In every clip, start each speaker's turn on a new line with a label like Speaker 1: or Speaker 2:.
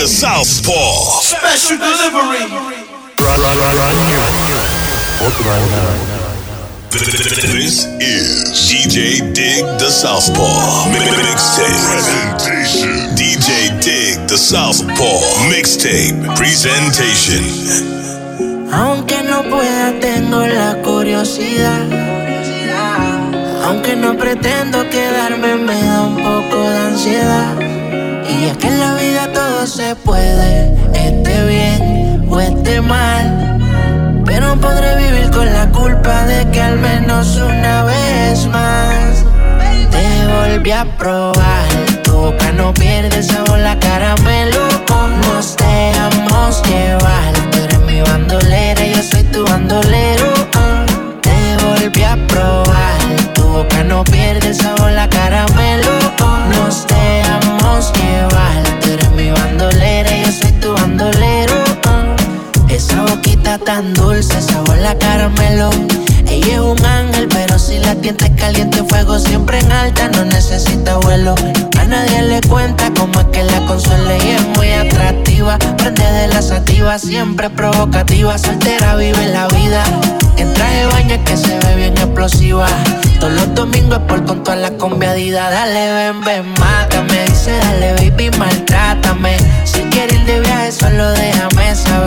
Speaker 1: The Southpaw.
Speaker 2: Special delivery.
Speaker 1: This is DJ Dig the Southpaw. Mixtape. Presentation. DJ Dig the Southpaw. Mixtape. Presentation.
Speaker 3: Aunque no pueda, tengo la curiosidad. Aunque no pretendo quedarme, me da un poco de ansiedad. Y es que en la vida todo se puede, esté bien o esté mal. Pero podré vivir con la culpa de que al menos una vez más te volví a probar. Tu boca no pierde sabor, la caramelo. Nos dejamos llevar. Tú eres mi bandolera, yo soy tu bandolero. Te volví a probar. Tu boca no pierde sabor, la caramelo. Nos dejamos llevar. Tú eres mi bandolera, boquita tan dulce, sabor la caramelo. Ella es un ángel, pero si la tienta caliente, fuego siempre en alta, no necesita vuelo. A nadie le cuenta cómo es que la consuela y es muy atractiva. Prende de la sativa, siempre provocativa, soltera vive la vida. En traje de baño que se ve bien explosiva. Todos los domingos por con toda la conviadida. Dale, ven, ven, mátame. Dice, dale, baby, maltrátame. Si quieres ir de viaje, solo déjame saber.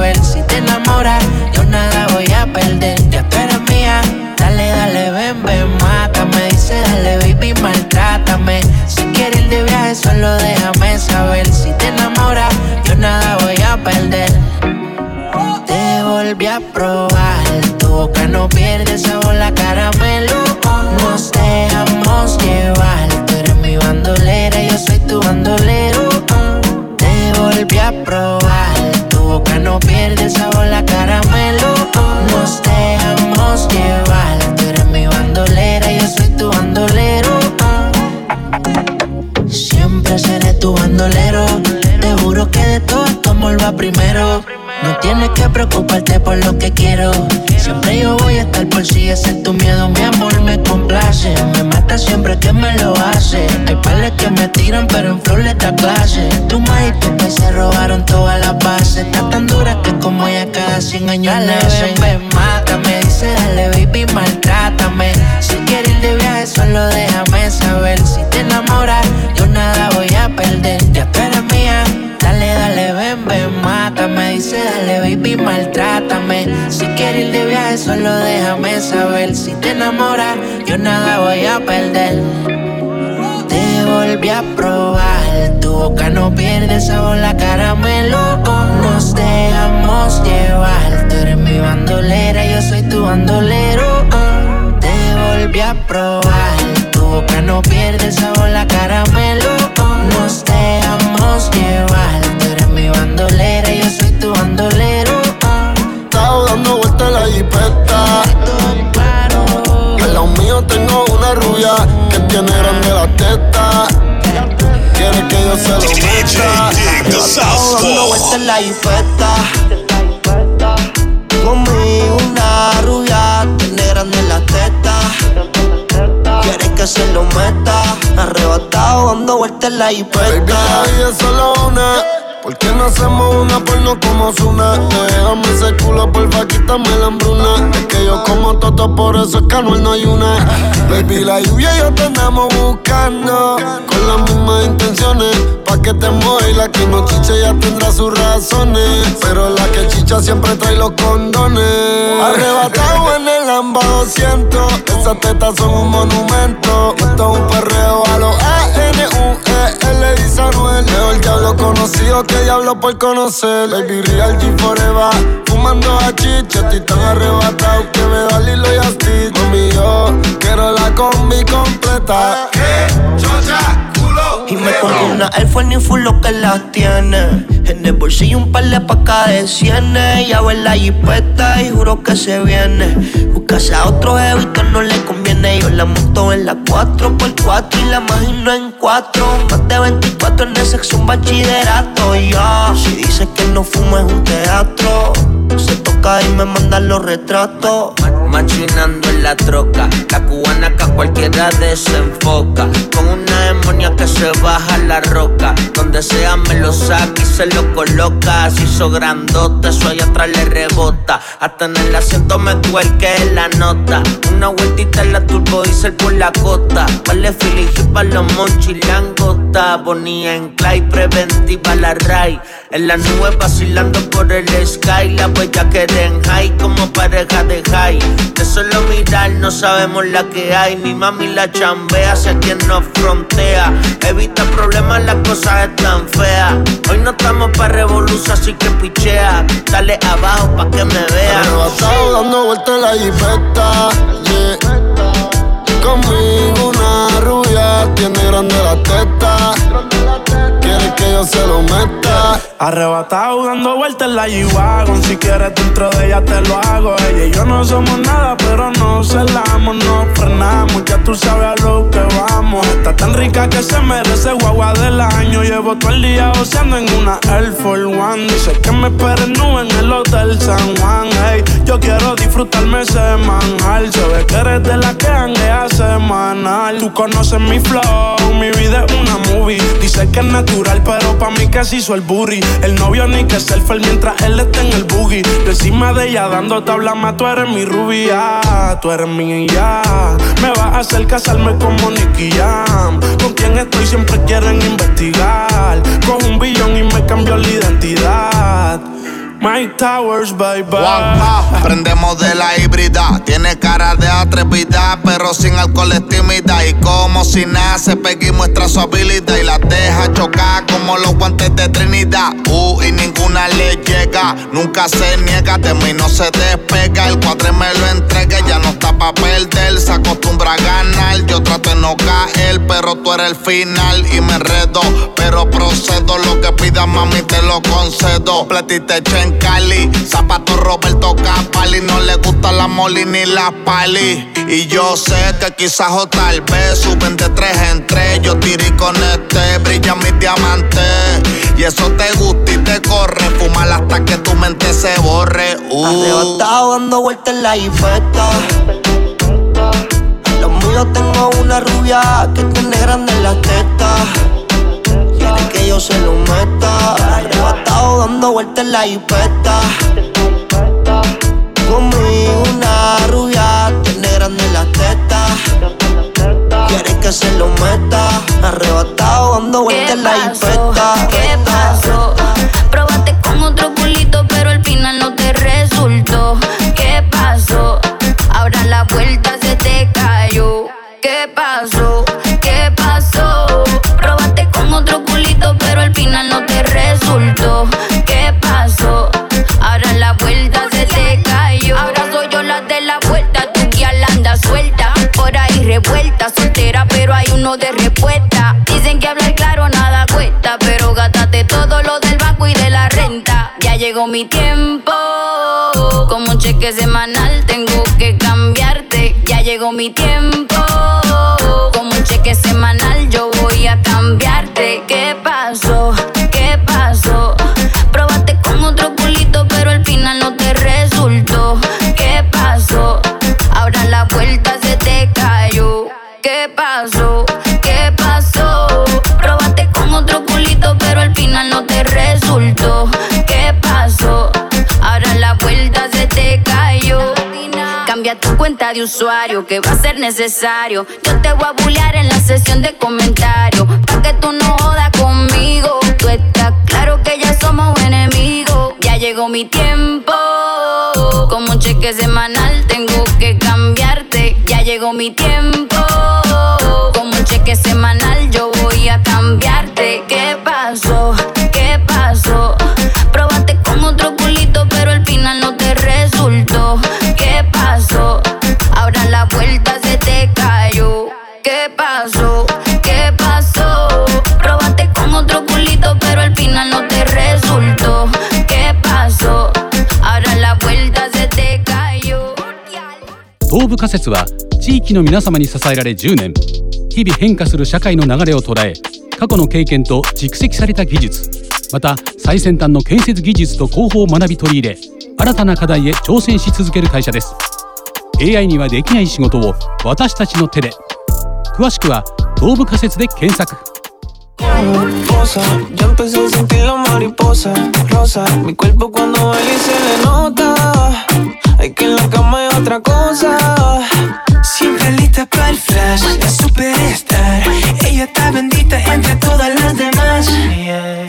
Speaker 3: Cada 100 años dale, ven, ven, mátame. Dice, dale, baby, maltrátame. Si quieres ir de viaje, solo déjame saber. Si te enamoras, yo nada voy a perder. Ya tú eres mía. Dale, dale, ven, ven, mátame. Dice, dale, baby, maltrátame. Si quieres ir de viaje, solo déjame saber. Si te enamoras, yo nada voy a perder. Te volví a probar, tu boca no pierde sabor, la caramelo. Bandolero. ah. Te volví a probar, tu boca no pierde sabor, la caramelo. Nos dejamos llevar, tú eres mi bandolera, yo soy tu bandolero. ah.
Speaker 4: Estaba dando vueltas en la jipeta. Al lado mío tengo una rubia que tiene grande la teta. Quiere que yo se lo meta. Estaba dando en la jipeta. En la jipeta. Baby, la solo una. ¿Por qué no hacemos una porno como Zuna? Déjame ese culo, porfa, quítame la hambruna. Es que yo como toto, por eso es que no hay una. Baby, la lluvia y yo te andamos buscando. Con las mismas intenciones. Pa' que te mueva la que no chiche ya tendrá sus razones. Pero la que chicha siempre trae los condones. Arrebatado en el Lamba 200 Esas tetas son un monumento. Esto es un perreo a los A-N-U-E-L dice Anuel Mejor diablo conocido que diablo por conocer. Baby Real G Forever Fumando a estoy tan arrebatado Que me da Lilo y Stitch. Mami, yo quiero la combi completa.
Speaker 2: Chocha, culo.
Speaker 4: Y me pongo una Air Force full lo que las tiene. En el bolsillo un par de pacas de cienes. Ya ver la jipeta y juro que se viene. Buscase a otro que no le conviene. Yo la monto en la 4x4 y la imagino en 4. Más de 24 en el sexo, un bachillerato. Ya, si dice que no fumo es un teatro. Se toca y me manda los retratos.
Speaker 5: Machinando en la troca, la cubana que a cualquiera desenfoca. Con una demonia que se baja la roca. Donde sea me lo saca y se lo coloca. Si hizo grandote, eso allá atrás le rebota. Hasta en el asiento me que la nota. Una vueltita en la turbo diesel por la costa. Vale y pa' los monchis langota. Bonía en clay, preventiva la ray. En la nube vacilando por el sky. La huella que en high como pareja de high. De solo mirar no sabemos la que hay. Mi mami la chambea, sé quien nos frontea. Evita problemas, las cosas están feas. Hoy no estamos pa' revolución, así que pichea. Dale abajo pa' que me vean.
Speaker 6: Arrebatado dando vueltas la jipeta, Conmigo una rubia tiene grande la teta. Quiere que yo se lo meta.
Speaker 7: Arrebatado dando vueltas en la G-Wagon. Si quieres dentro de ella te lo hago. Ella y yo no somos nada pero no celamos No frenamos, ya tú sabes a lo que vamos. Está tan rica que se merece guagua del año. Llevo todo el día oceando en una Air Force One. Dice que me esperen nube en el Hotel San Juan. Hey, Yo quiero disfrutarme semanal. Se ve que eres de la que hanguea semanal. Tú conoces mi flow, mi vida es una movie. Dice que es natural pero pa' mí se hizo el booty el novio ni que selfie mientras él está en el boogie. Yo encima de ella dando tabla más, tú eres mi rubia, tú eres mi ya. Me vas a hacer casarme como Nicky Jam. Con quien estoy siempre quieren investigar. Cojo un billón y me cambio la identidad. Mike Towers, bye bye.
Speaker 8: Prendemos de la híbrida. Tiene cara de atrevida, pero sin alcohol es tímida. Y como si nace, Peggy muestra su habilidad y la deja chocar como los guantes de Trinidad. Uh, y ninguna le llega. Nunca se niega, de mí no se despega. El cuadre me lo entrega, ya no está pa' perder. Se acostumbra a ganar. Yo trato de no caer, pero tú eres el final y me enredo. Pero procedo, lo que pida mami, te lo concedo. Platite chen Cali. Zapato Roberto Capali. No le gusta la moli ni la pali. Y yo sé que quizás o tal vez suben de tres en tres. Yo tiré con este, brilla mi diamante. Y eso te gusta y te corre. Fumar hasta que tu mente se borre.
Speaker 4: Uh. Dando vueltas en la infesta. Los míos tengo una rubia que tiene grande las tetas que yo se lo meta. Arrebatado dando vueltas en la hipeta. Conmigo una rubia, tiene grande la teta. Quiere que se lo meta. Arrebatado dando vueltas en la hipeta.
Speaker 9: ¿Qué pasó? Cheque semanal tengo que cambiarte. Ya llegó mi tiempo, como un cheque semanal yo voy a cambiarte. De usuario, que va a ser necesario. Yo te voy a bullear en la sesión de comentarios. Pa' que tú no jodas conmigo. Tú estás claro que ya somos enemigos. Ya llegó mi tiempo. Como un cheque semanal tengo que cambiarte. Ya llegó mi tiempo. Como un cheque semanal yo voy a cambiarte. ¿Qué pasó? ¿Qué pasó? Probaste con otro culito, pero al final no te resultó. la puerta se te cayó. ¿Qué pasó? ¿Qué pasó? Probaste con otro culito, pero al final no te resultó. ¿Qué pasó? Ahora la puerta se te cayó.
Speaker 10: 東部仮説は地域の皆様に支えられ10年日々変化する社会の流れを捉え過去の経験と蓄積された技術また最先端の建設技術と工法を学び取り入れ新たな課題へ挑戦し続ける会社です AI にはできない仕事を私たちの手で。詳しくは東部仮説で検索。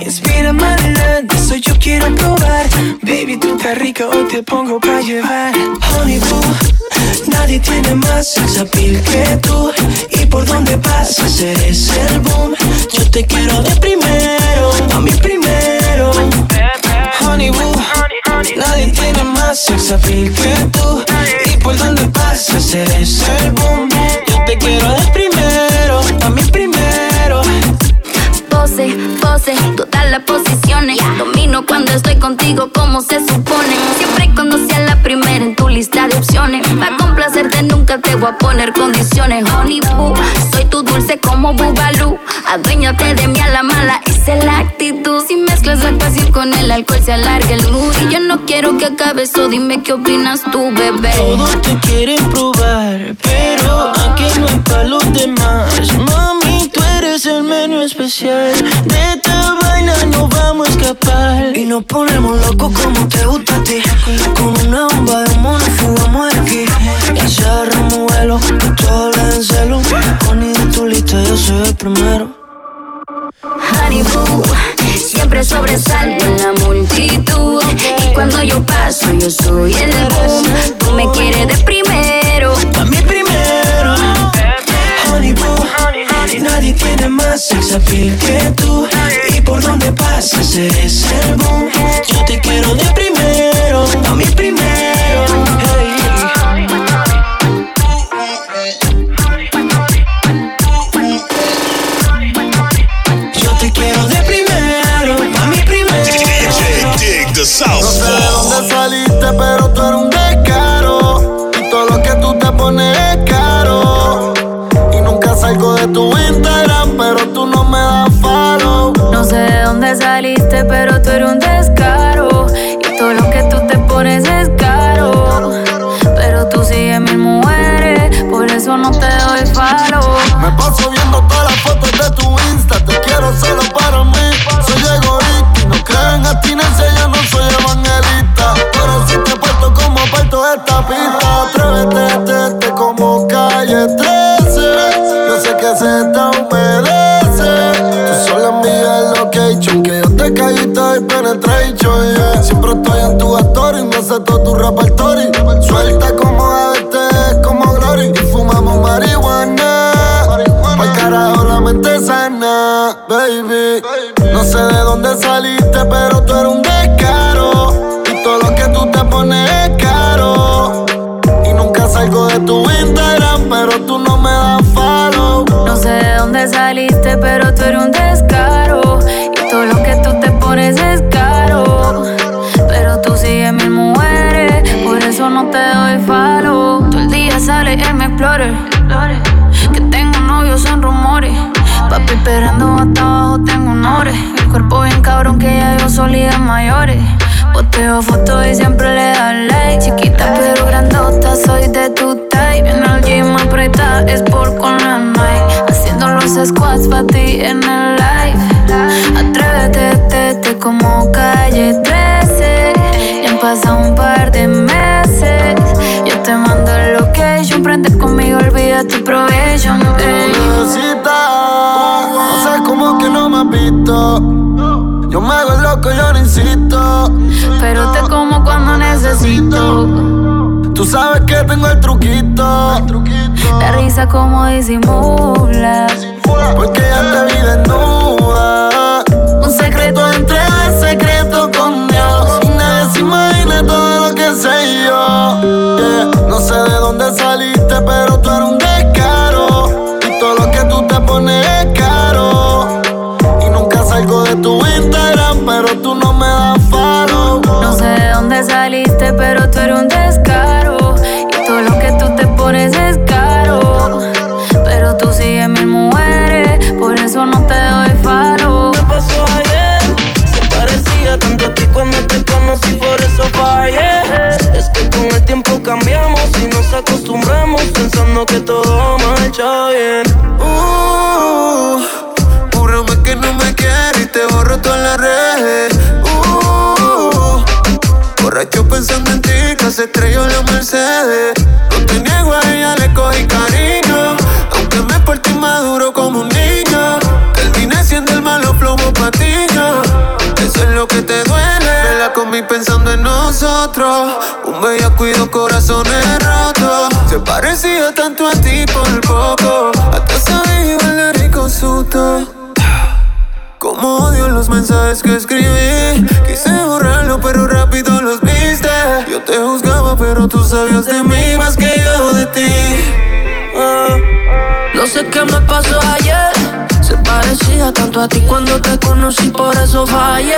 Speaker 11: Inspira my yo quiero probar. Baby, tú estás rica, hoy te pongo para llevar. Honey boo, nadie tiene más sex appeal que tú. Y por donde pasas eres el boom. Yo te quiero de primero, a mí primero.
Speaker 12: Honey boo, nadie tiene más sex appeal que tú. Y por donde pasas eres el boom. Yo te quiero de primero, a mí primero.
Speaker 9: Pose, pose, todas las posiciones. Domino cuando estoy contigo como se supone. Siempre cuando sea la primera en tu lista de opciones. Para complacerte nunca te voy a poner condiciones. Honey boo, soy tu dulce como Bubalú. Aduéñate de mí a la mala, esa es la actitud. Si mezclas pasión con el alcohol se alarga el mood. Y yo no quiero que acabe eso, dime qué opinas tú, bebé.
Speaker 12: Todos te quieren probar, pero aquí no hay pa' los demás. Mami, tú eres el menú especial. De esta vaina no vamos a escapar.
Speaker 11: Y nos ponemos locos como te gusta a ti. Con una bomba de humo nos fugamos aquí. Y cerramos vuelo, tú hablas en celo. Honey, de tu lista yo soy el primero.
Speaker 9: Honey boo, siempre sobresalgo en la multitud. Y cuando yo paso, yo soy el boom. Tú me quieres de primero,
Speaker 11: A mí primero. Honey boo, nadie tiene más sex appeal que tú. Y por donde pasas eres el boom. Yo te quiero de primero, a mí primero. Hey.
Speaker 6: Pero tú eres un descaro. Y todo lo que tú te pones es caro. Pero tú
Speaker 13: sigues mil mujeres, por eso no te doy follow.
Speaker 6: Me paso viendo Yeah. Siempre estoy en tu story. Me sé todo tu repertorio. Suelta como verte como Glory. Y fumamos marihuana. Pa'l carajo la mente sana, baby. No sé de dónde saliste, pero tú eres un descaro. Y todo lo que tú te pones es caro. Y nunca salgo de tu Instagram, pero tú no me das follow.
Speaker 13: No sé de dónde saliste, pero tú eres un descaro. Y todo lo que tú te pones es caro. Te doy follow. Todo el día sale en mi explorer. Que tengo novios son rumores. Papi esperando hasta abajo tengo honores. El cuerpo bien cabrón que ya yo solía mayores. Posteo fotos y siempre le da like. Chiquita pero grandota, soy de tu type. En el gym aprieta, es por con la Nike. Haciendo los squats pa' ti en el live. Atrévete, tete como calle 13. Ya han pasado un par de meses. Olvida tu probation. ey.
Speaker 6: Necesitas, no sé cómo que no me has visto. Yo me hago el loco, yo no insisto.
Speaker 13: Pero te como cuando necesito.
Speaker 6: Tú sabes que tengo el truquito.
Speaker 13: La risa como disimula.
Speaker 6: Porque ya te vi desnuda.
Speaker 13: Un secreto entre
Speaker 6: el secreto con Dios. Y nadie se imagina todo lo que sé yo. Yeah. No sé de dónde saliste, pero tú eres un pero tú no me das follow.
Speaker 13: No sé de dónde saliste, pero tú eres un descaro. Y todo lo que tú te
Speaker 14: pones es caro. Pero tú sigues mi mujeres, por eso no te doy faro.
Speaker 12: ¿Qué pasó ayer? Se parecía tanto a ti cuando te conocí, por eso fallé. Es que con el tiempo cambiamos y nos acostumbramos pensando que todo marcha bien.
Speaker 15: Uh, todas las redes. Uh, borracho pensando en ti, que se estrelló la Mercedes. No te niego a ella, le cogí cariño. Aunque me porté maduro como un niño. Terminé siendo el malo plomo patiño. Eso es lo que te duele. Me la comí pensando en nosotros. Un bello cuido corazones rotos. Se parecía tanto a ti por poco. Como odio los mensajes que escribí. Quise borrarlo, pero rápido los viste. Yo te juzgaba, pero tú sabías de mí más que yo de ti.
Speaker 12: Ah, no sé qué me pasó ayer. Se parecía tanto a ti cuando te conocí, por eso fallé.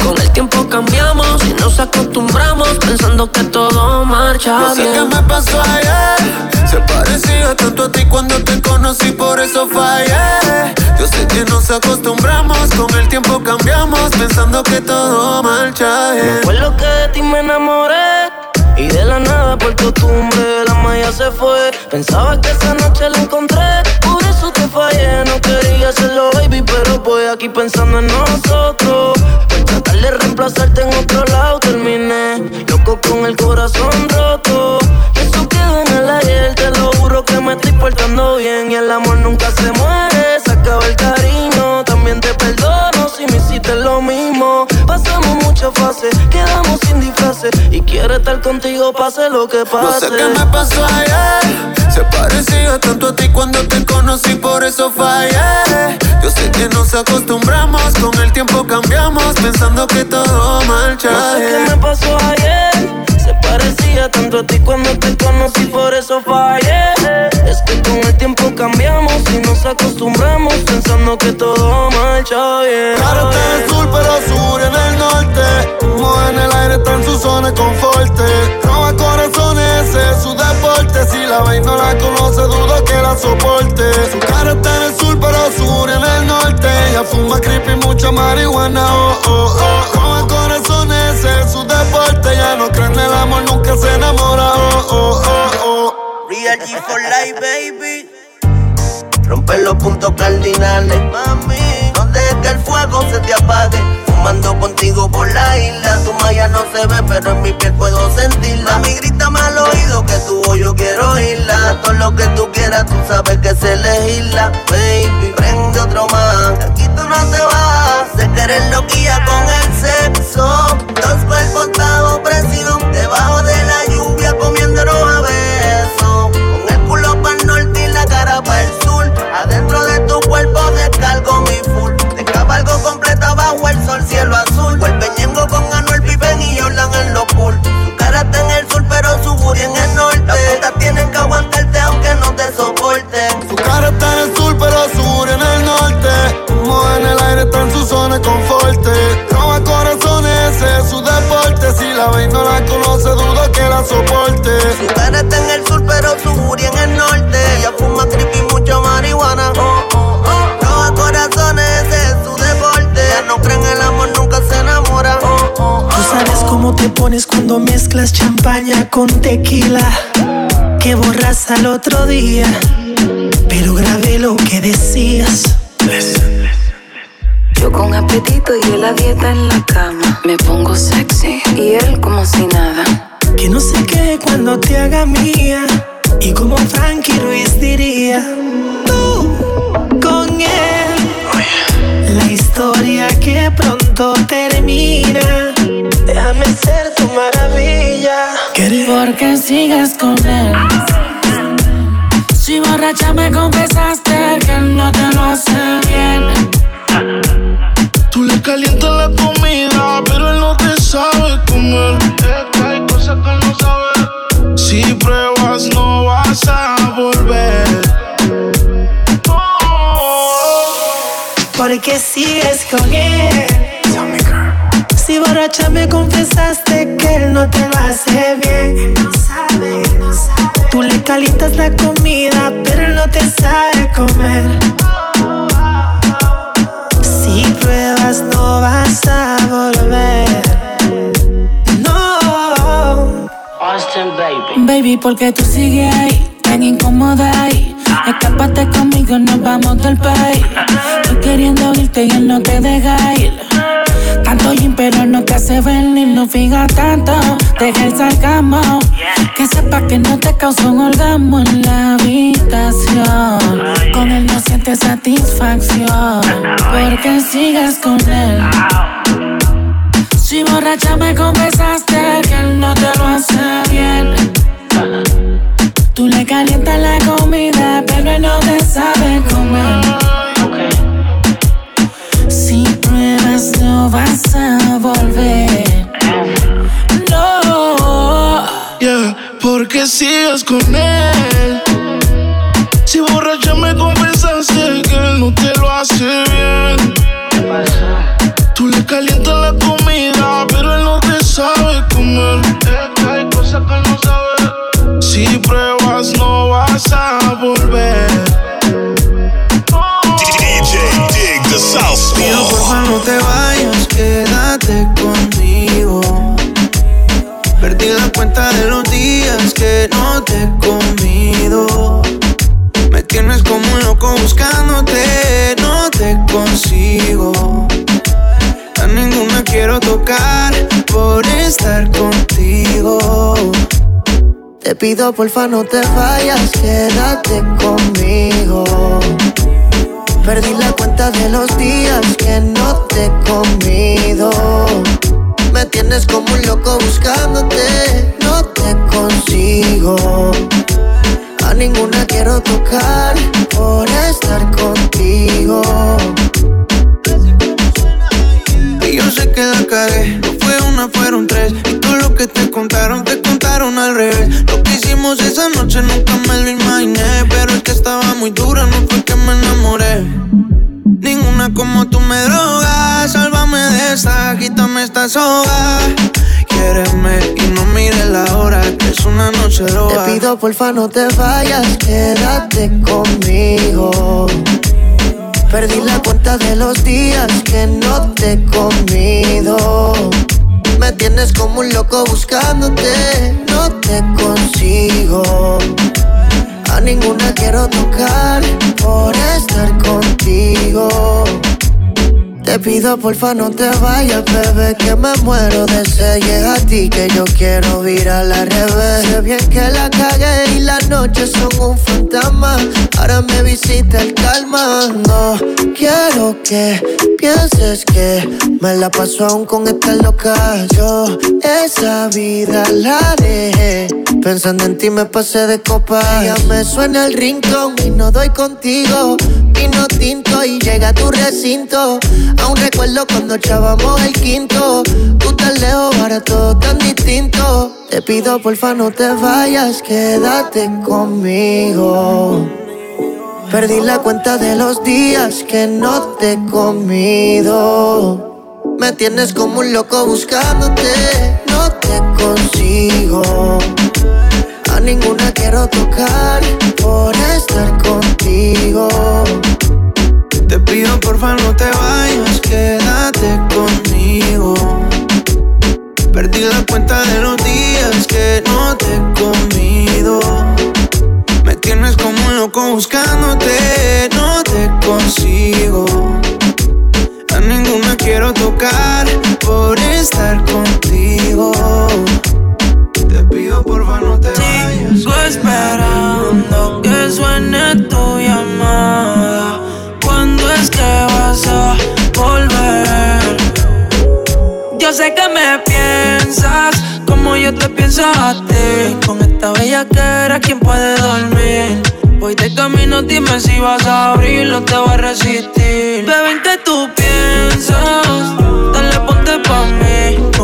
Speaker 12: Con el tiempo cambiamos y nos acostumbramos, pensando que todo marcha
Speaker 15: no sé qué me pasó ayer. Se parecía tanto a ti cuando te conocí, por eso fallé. Yo sé que nos acostumbramos, con el tiempo cambiamos, pensando que todo marcha bien.
Speaker 12: Fue lo que de ti me enamoré. Y de la nada por costumbre la malla se fue. Pensaba que esa noche la encontré. Por eso te fallé, no quería hacerlo baby Pero voy aquí pensando en nosotros. Por tratar de reemplazarte en otro lado terminé Loco con el corazón roto. Eso quedó en el ayer, te lo juro que me estoy portando bien Y el amor nunca se muere, Quedamos sin disfraces Y quiero estar contigo pase lo que pase.
Speaker 15: No sé qué me pasó ayer. Se parecía tanto a ti cuando te conocí por eso fallé. Yo sé que nos acostumbramos Con el tiempo cambiamos Pensando que todo marcha
Speaker 12: No sé qué me pasó ayer parecía tanto a ti cuando te conocí, por eso fallé. Es que con el tiempo cambiamos y nos acostumbramos pensando que todo marcha bien.
Speaker 15: Claro está en el sur, pero sur en el norte. Como en el aire está en su zona de confort. Roba corazones, ese es su deporte. Si la veis no la conoce, dudo que la soporte. Su cara está en el sur, pero sur en el norte. Ella fuma creepy, mucha marihuana, oh, oh, oh. Roba corazones, ese es su deporte. Ya no creen en el amor nunca se enamora. Oh, oh, oh, oh.
Speaker 4: Real G for life, baby. Rompe los puntos cardinales, mami. No dejes que el fuego se te apague. Fumando contigo por la isla. Tu malla no se ve, pero en mi piel puedo sentirla. Mami, grítame al oído que voz yo quiero oírla. Todo lo que tú quieras, tú sabes que se legisla. Baby, prende otro más. Aquí tú no te vas. Sé que eres loquilla con el sexo. Dos cuerpos estados presión. Debajo de la lluvia con
Speaker 16: tequila. Que borras al otro día. Pero grabé lo que decías.
Speaker 14: Yo con apetito y él la dieta en la cama. Me pongo sexy y él como si nada.
Speaker 16: Que no sé qué cuando te haga mía. Y como Frankie Ruiz diría, tú con él. La historia que pronto termina. Déjame ser maravilla.
Speaker 14: Porque sigues con él. Si borracha me confesaste que no te lo hace bien.
Speaker 7: Tú le calientas la comida, pero él no te sabe comer. Es que hay cosas que él no sabe. Si pruebas, no vas a volver.
Speaker 16: Porque sigues con él. Si borracha me confesaste que él no te lo hace bien. No sabe, no sabe. Tú le calientas la comida, pero no te sabe comer. Si pruebas, no vas a volver. No.
Speaker 14: Austin, baby. Baby, porque tú sigues ahí, tan incómoda ahí. Escápate conmigo, nos vamos del país. Estoy queriendo irte y él no te deja ir. Tanto gym, pero no te hace venir, no fija tanto. Deja el sarcasmo. Que sepa que no te causó un orgasmo en la habitación. Con él no sientes satisfacción. Porque sigues con él. Si borracha me confesaste que él no te lo hace bien. Tú le calientas la comida, pero él no te sabe comer. No vas a volver. No.
Speaker 7: Yeah, porque sigues con él. Si borracha me confesaste que él no te lo hace bien. Tú le calientas la comida, pero él no te sabe comer. Hay cosas que él no sabe. Si pruebas, no vas a volver.
Speaker 1: DJ Dig the South
Speaker 17: Mío, porfa, no te vayas, quédate conmigo. Perdí la cuenta de los días que no te he comido. Me tienes como un loco buscándote, no te consigo. A ninguna quiero tocar por estar contigo.
Speaker 18: Te pido porfa no te vayas, quédate conmigo. Perdí la cuenta de los días que no te he comido. Me tienes como un loco buscándote, no te consigo. A ninguna quiero tocar por estar contigo.
Speaker 17: Y yo sé que la cagué, fueron tres. Y todo lo que te contaron, te contaron al revés. Lo que hicimos esa noche nunca me lo imaginé. Pero es que estaba muy dura, no fue que me enamoré. Ninguna como tú me drogas, sálvame de esta, quítame esta soga. Quiéreme y no mires la hora, que es una noche loca.
Speaker 18: Te pido porfa no te vayas, quédate conmigo. Perdí la cuenta de los días que no te he comido. Tienes como un loco buscándote, no te consigo. A ninguna quiero tocar por estar contigo. Te pido porfa no te vayas, bebé, que me muero de sed. Es a ti que yo quiero virar al revés. Sé bien que la cagué y las noches son un fantasma. Ahora me visita el calma. No quiero que pienses que me la paso aún con esta loca. Yo esa vida la dejé. Pensando en ti me pasé de copa. Ya me suena el rincón y no doy contigo. Vino tinto y llega a tu recinto. Aún recuerdo cuando echábamos el quinto. Tú tan lejos, ahora todo tan distinto. Te pido porfa no te vayas, quédate conmigo. Perdí la cuenta de los días que no te he comido. Me tienes como un loco buscándote, no te consigo. Ninguna quiero tocar por estar contigo.
Speaker 17: Te pido porfa no te vayas, quédate conmigo. Perdí la cuenta de los días que no te he comido. Me tienes como un loco buscándote, no te consigo. A ninguna quiero tocar por estar contigo. Pido porfa no te vayas.
Speaker 12: Sigo esperando que suene tu llamada. ¿Cuándo es que vas a volver? Yo sé que me piensas como yo te pienso a ti. Con esta bella que era quien puede dormir. Voy de camino, dime si vas a abrirlo, te voy a resistir. Bebé, ¿en qué tú piensas? Dale, ponte pa' mí.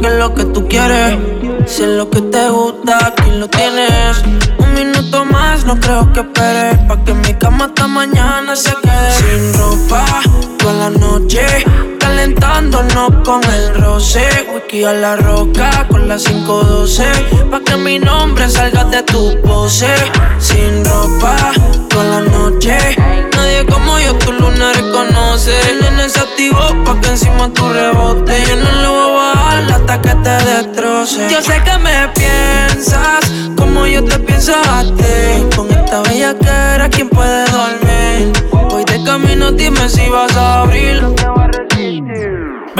Speaker 12: Qué es lo que tú quieres. Si es lo que te gusta, aquí lo tienes. Un minuto más, no creo que esperes. Pa' que mi cama hasta mañana se quede. Sin ropa, toda la la noche, calentándonos con el roce. Whisky a la roca con la 512, pa' que mi nombre salga de tu pose. Sin ropa, toda la noche, nadie como yo tu luna reconoce. El nene pa' que encima tu rebote. Yo no lo voy a bajar hasta que te destroce. Yo sé que me piensas como yo te pienso a ti. Con esta bella era, ¿quién puede dormir? Voy de camino, dime si vas a abrir.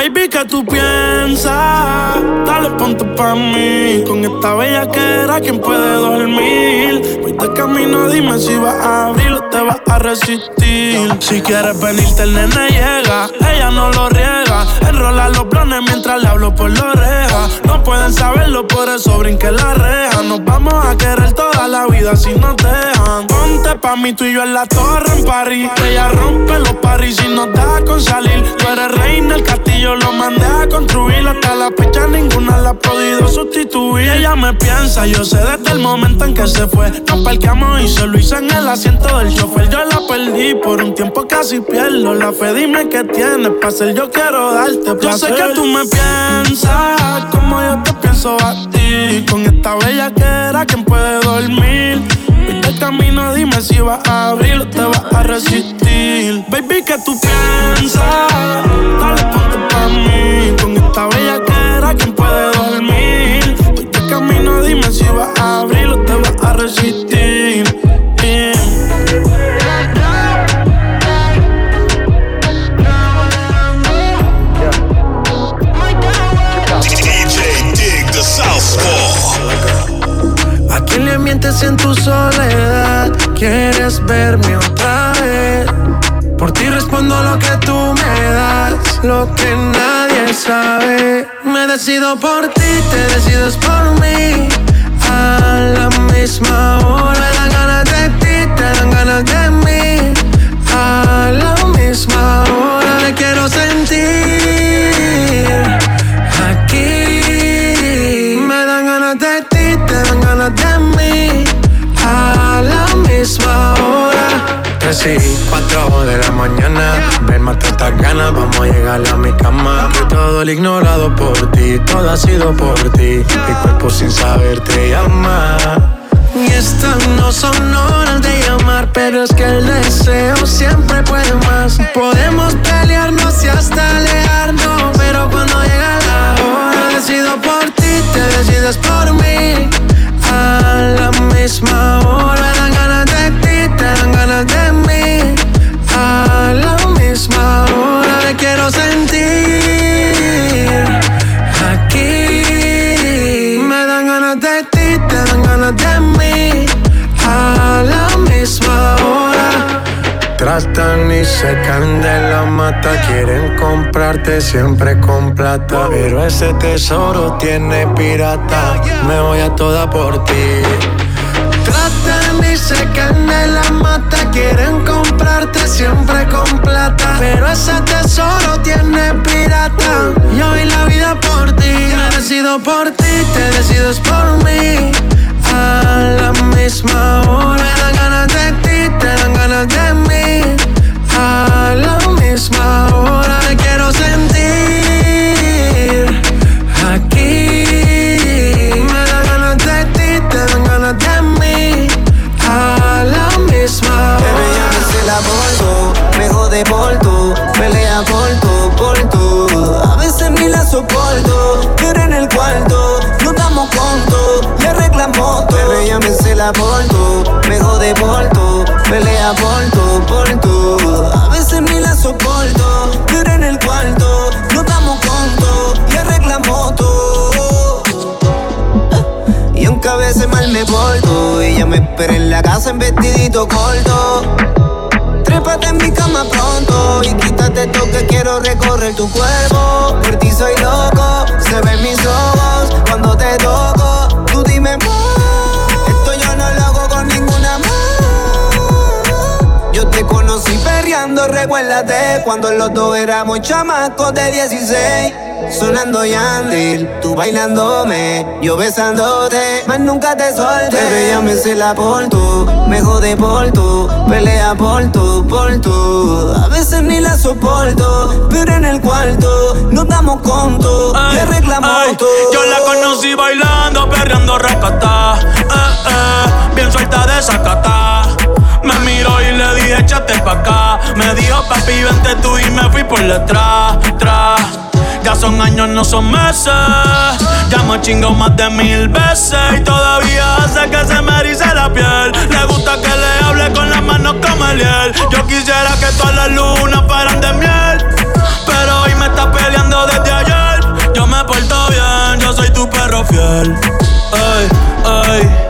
Speaker 7: Baby, ¿qué tú piensas? Dale ponte pa' mí. Con esta bella que era, ¿quién puede dormir? Voy de camino, dime si vas a abrir o te vas a resistir. Si quieres venirte, el nene llega. Ella no lo riega. Enrola los planes mientras le hablo por la oreja. No pueden saberlo, por eso brinque la reja. Nos vamos a querer toda la vida si nos dejan. Ponte pa' mí, tú y yo en la torre en París. Ella rompe los paris y nos da con salir. Tú eres reina, el castillo lo mandé a construir. Hasta la fecha ninguna la ha podido sustituir. Ella me piensa, yo sé desde el momento en que se fue. Nos parqueamos y se lo hice en el asiento del chofer. Yo la perdí por un tiempo casi pierdo la fe. Dime qué tienes para ser yo quiero darte placer. Yo sé que tú me piensas como yo te pienso a ti. Con esta bella que era, ¿quién puede dormir? Viste camino, dime si vas a abrir o te vas a resistir. Baby, ¿qué tú piensas? Dale, ponte pa' mí. Con esta bella que era, ¿quién puede dormir? Viste camino, dime si vas a abrir o te vas a resistir.
Speaker 19: ¿Quieres verme otra vez? Por ti respondo lo que tú me das, lo que nadie sabe. Me decido por ti, te decides por mí. A la misma hora me dan ganas de ti, te dan ganas de mí. A la misma hora te quiero sentir. Tres y cuatro de la mañana. Ven, mata estas ganas, vamos a llegar a mi cama. Que todo el ignorado por ti, todo ha sido por ti. Mi cuerpo sin saber te llama. Y estas no son horas de llamar, pero es que el deseo siempre puede más. Podemos pelearnos y hasta alejarnos, pero cuando llega la hora, decido por ti, te decides por mí. A la misma hora, dan ganas de ti, te dan ganas de mí. A la misma hora, te quiero sentir. Tratan y se caen de la mata, quieren comprarte siempre con plata. Pero ese tesoro tiene pirata, me voy a toda por ti. Tratan y se caen de la mata, quieren comprarte siempre con plata. Pero ese tesoro tiene pirata, yo doy la vida por ti. Me decido por ti, te decides por mí. A la misma hora, me dan ganas de ti, te dan ganas de mí. A la misma hora, te quiero sentir. Me
Speaker 20: porto Ella me espera en la casa en vestidito corto. Trépate en mi cama pronto Y quítate esto que quiero recorrer tu cuerpo. Por ti soy loco, se ven mis ojos Cuando te toco, tú dime Esto yo no lo hago con ninguna más Yo te conocí perreando, recuérdate Cuando los dos éramos chamacos de 16 Sonando Yandil, tú bailándome, yo besándote, más nunca te solté. Pero ella me cela por tú, me jode por tú, pelea por tú, por tú. A veces ni la soporto, pero en el cuarto nos damos conto y arreglamos todo.
Speaker 21: Yo la conocí bailando, perreando rescatada, eh, eh, bien suelta de sacata. Me miró y le dije, échate pa' acá. Me dijo, papi, vente tú y me fui por detrás, tras. Ya son años, no son meses. Ya me chingo más de mil veces. Y todavía hace que se me erice la piel. Le gusta que le hable con las manos como el hiel. Yo quisiera que todas las lunas fueran de miel. Pero hoy me está peleando desde ayer. Yo me porto bien, yo soy tu perro fiel. Ay, ay.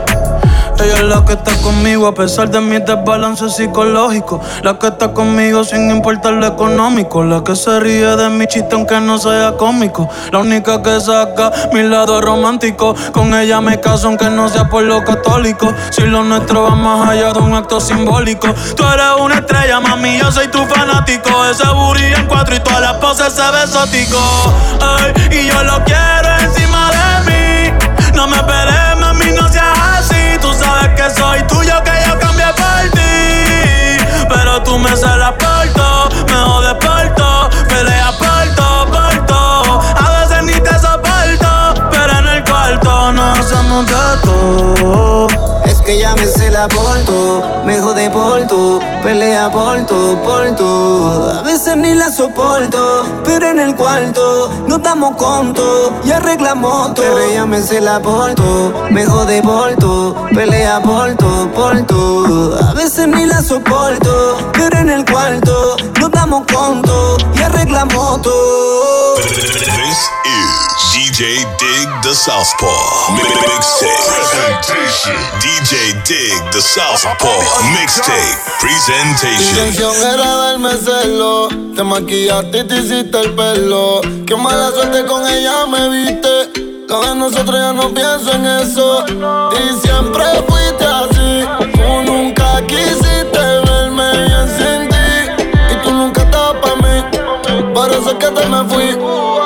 Speaker 21: Ella es la que está conmigo a pesar de mi desbalance psicológico. La que está conmigo sin importar lo económico. La que se ríe de mi chiste aunque no sea cómico. La única que saca mi lado romántico. Con ella me caso aunque no sea por lo católico. Si lo nuestro va más allá de un acto simbólico. Tú eres una estrella, mami, yo soy tu fanático. Ese burrillo en cuatro y todas las poses se ve exótico. Y yo lo quiero encima de mí. No me esperes, que soy tuyo, que yo cambié por ti. Pero tú me celas por todo, me jodes por todo, peleas por todo, por todo. A veces ni te soporto, pero en el cuarto nos hacemos de todo.
Speaker 20: Que ella me cela por tú, me jode por pelea por tú, por tú. A veces ni la soporto, pero en el cuarto nos damos conto y arreglamos todo. Pero ella me cela por tú, me jode por tú, pelea por tú, por. A veces ni la soporto, pero en el cuarto nos damos conto y arreglamos todo.
Speaker 1: This is DJ Dig the Southpaw Mixtape Presentation. DJ Dig the Southpaw Mixtape
Speaker 6: Mi
Speaker 1: Presentation.
Speaker 6: intención era darme celo. Te maquillaste y te hiciste el pelo. Qué mala suerte con ella me viste. Lo de nosotros ya no pienso en eso. Y siempre fuiste así. Tú nunca quisiste verme bien sin ti. Y tú nunca estabas para mí. Por eso es que te me fui.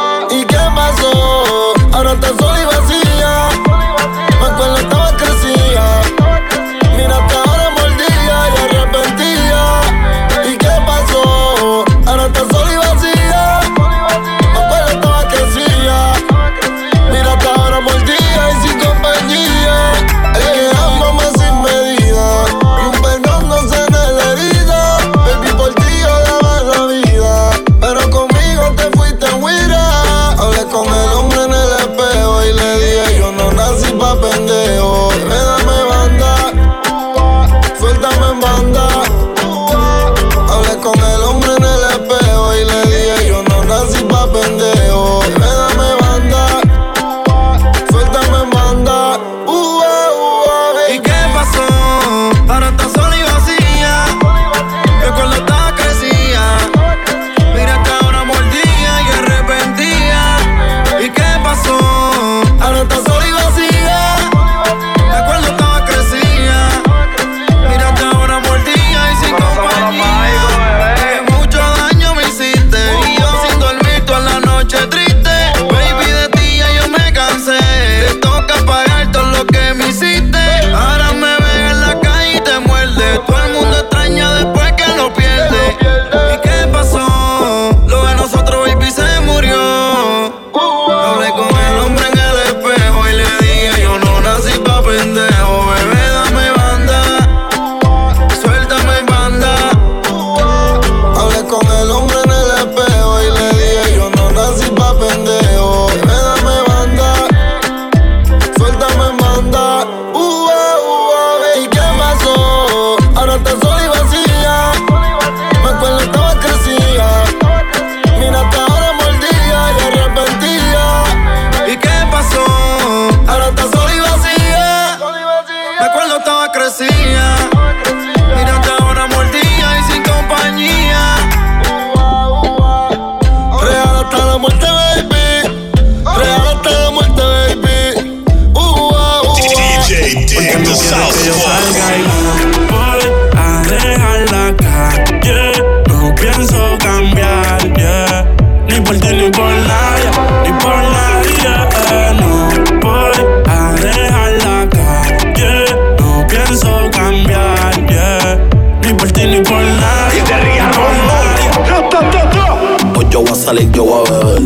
Speaker 17: Salir, yo voy a beber.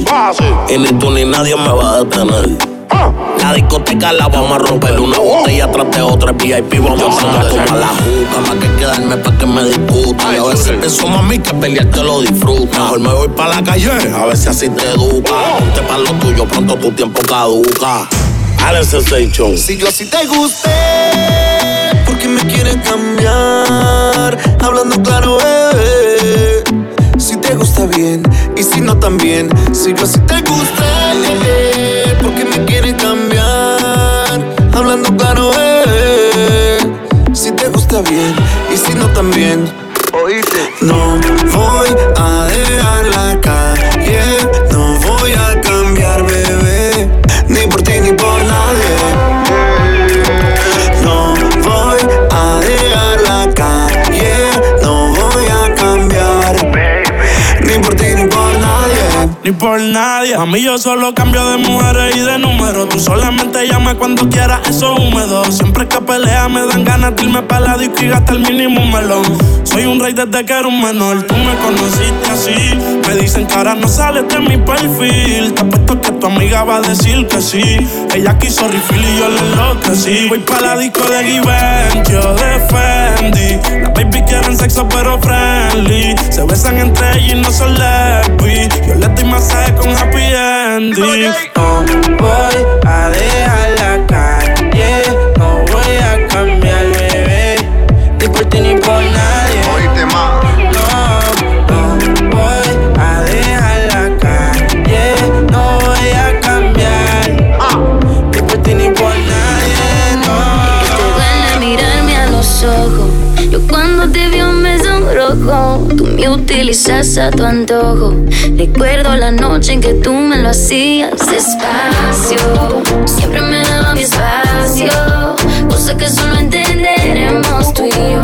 Speaker 17: Y ni tú ni nadie me va a detener. La discoteca la vamos a romper Una botella tras de otra VIP Vamos a tomar la juca Más que quedarme pa' que me discutan Y a veces pienso mami que pelear te lo disfruta Mejor me voy pa' la calle A ver si así te educa. Ponte pa' lo tuyo Pronto tu tiempo caduca. Alex Sensation
Speaker 22: Si yo así te gusté ¿Por qué me quieres cambiar? Hablando claro, bebé Gusta bien. Y si no también. Si yo así te gusté ¿Por qué me quieres cambiar? Hablando claro, bebé Si te gusta bien Y si no también. Oíste. No voy a dejar Ni por nadie. A
Speaker 7: mí yo solo cambio de mujeres y de número. Tú solamente llama cuando quieras, eso es húmedo. Siempre que pelea me dan ganas de irme para la disco y gastar el mínimo melón. Soy un rey desde que era un menor. Tú me conociste así. Me dicen que ahora no sales de mi perfil. Te apuesto que tu amiga va a decir que sí. Ella quiso refill y yo le enloquecí. Voy para la disco de Givenchy o de Fendi. Las baby quieren sexo pero friendly. Se besan entre ellas y no son lesbi. Yo le doy masaje con happy ending.
Speaker 12: No voy a dejar
Speaker 9: me utilizas a tu antojo. Recuerdo la noche en que tú me lo hacías despacio. Siempre me daba mi espacio, cosa que solo entenderemos tú y yo.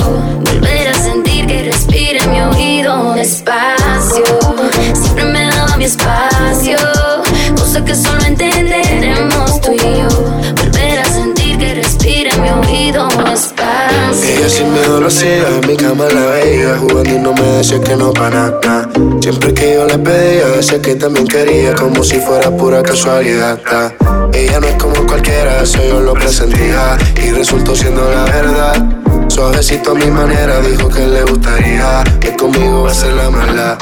Speaker 9: Volver a sentir que respira en mi oído despacio. Siempre me daba mi espacio, cosa que solo en mi
Speaker 22: cama la veía Jugando y no me decía que no para nada. Siempre que yo le pedía, decía que también quería Como si fuera pura casualidad. Ella no es como cualquiera, eso yo lo presentía Y resultó siendo la verdad. Suavecito a mi manera, dijo que le gustaría. Que conmigo va a ser la mala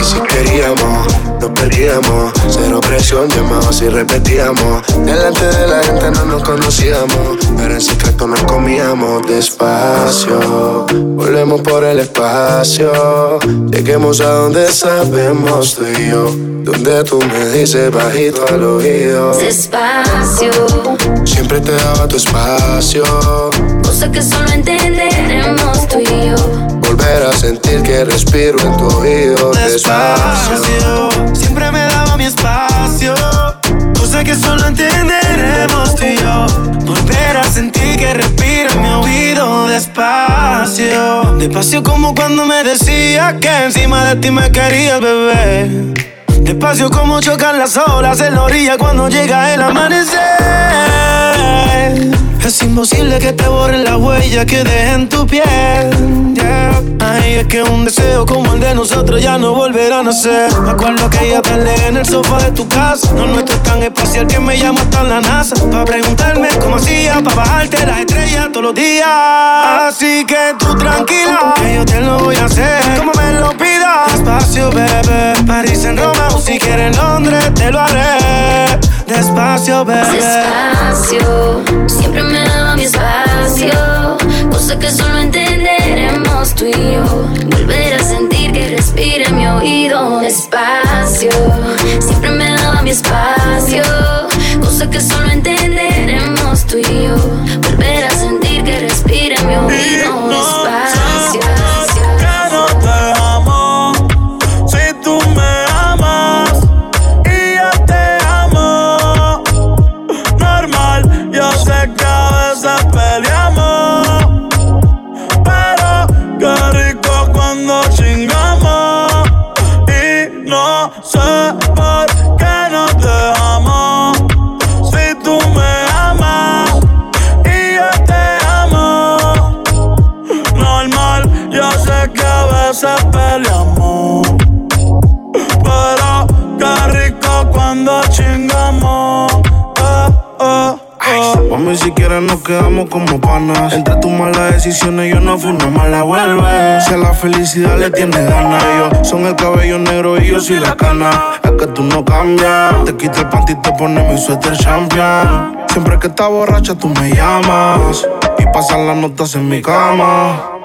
Speaker 22: Y si queríamos, nos perdíamos. Cero presión, llamaba si repetíamos. Delante de la gente no nos conocíamos Pero en secreto nos comíamos despacio. Volvemos por el espacio Lleguemos a donde sabemos tú y yo. Donde tú me dices bajito al oído.
Speaker 9: Despacio,
Speaker 22: Siempre te daba tu espacio.
Speaker 9: Cosa que solo entenderemos tú y yo.
Speaker 22: Volver a sentir que respiro en tu oído despacio
Speaker 12: Siempre me daba mi espacio, cosa que solo entenderemos tú y yo. Volver a sentir que respiro en mi oído despacio. Despacio como cuando me decía que encima de ti me querías, bebé. Despacio como chocan las olas en la orilla cuando llega el amanecer. Es imposible que te borren la huella que deje en tu piel. yeah. Ay, es que un deseo como el de nosotros ya no volverá a nacer. Me acuerdo que ella te en el sofá de tu casa. No nuestro es tan especial que me llama hasta la NASA. Para preguntarme cómo hacía, para bajarte las estrellas todos los días. Así que tú tranquila, que yo te lo voy a hacer. Como me lo pidas. Despacio, bebé. París en Roma o si quieres Londres, te lo haré. Despacio, bebé.
Speaker 9: Despacio, siempre me daba mi espacio, cosa que solo entenderemos tú y yo. Volver a sentir que respira en mi oído despacio, siempre me daba mi espacio, cosa que solo
Speaker 7: quedamos como panas. Entre tus malas decisiones yo no fui una mala vuelve. Si a la felicidad le tienes ganas, ellos son el cabello negro y yo soy la cana. Es que tú no cambias, te quita el panty y te pone mi suéter champion. Siempre que estás borracha tú me llamas y pasan las notas en mi cama.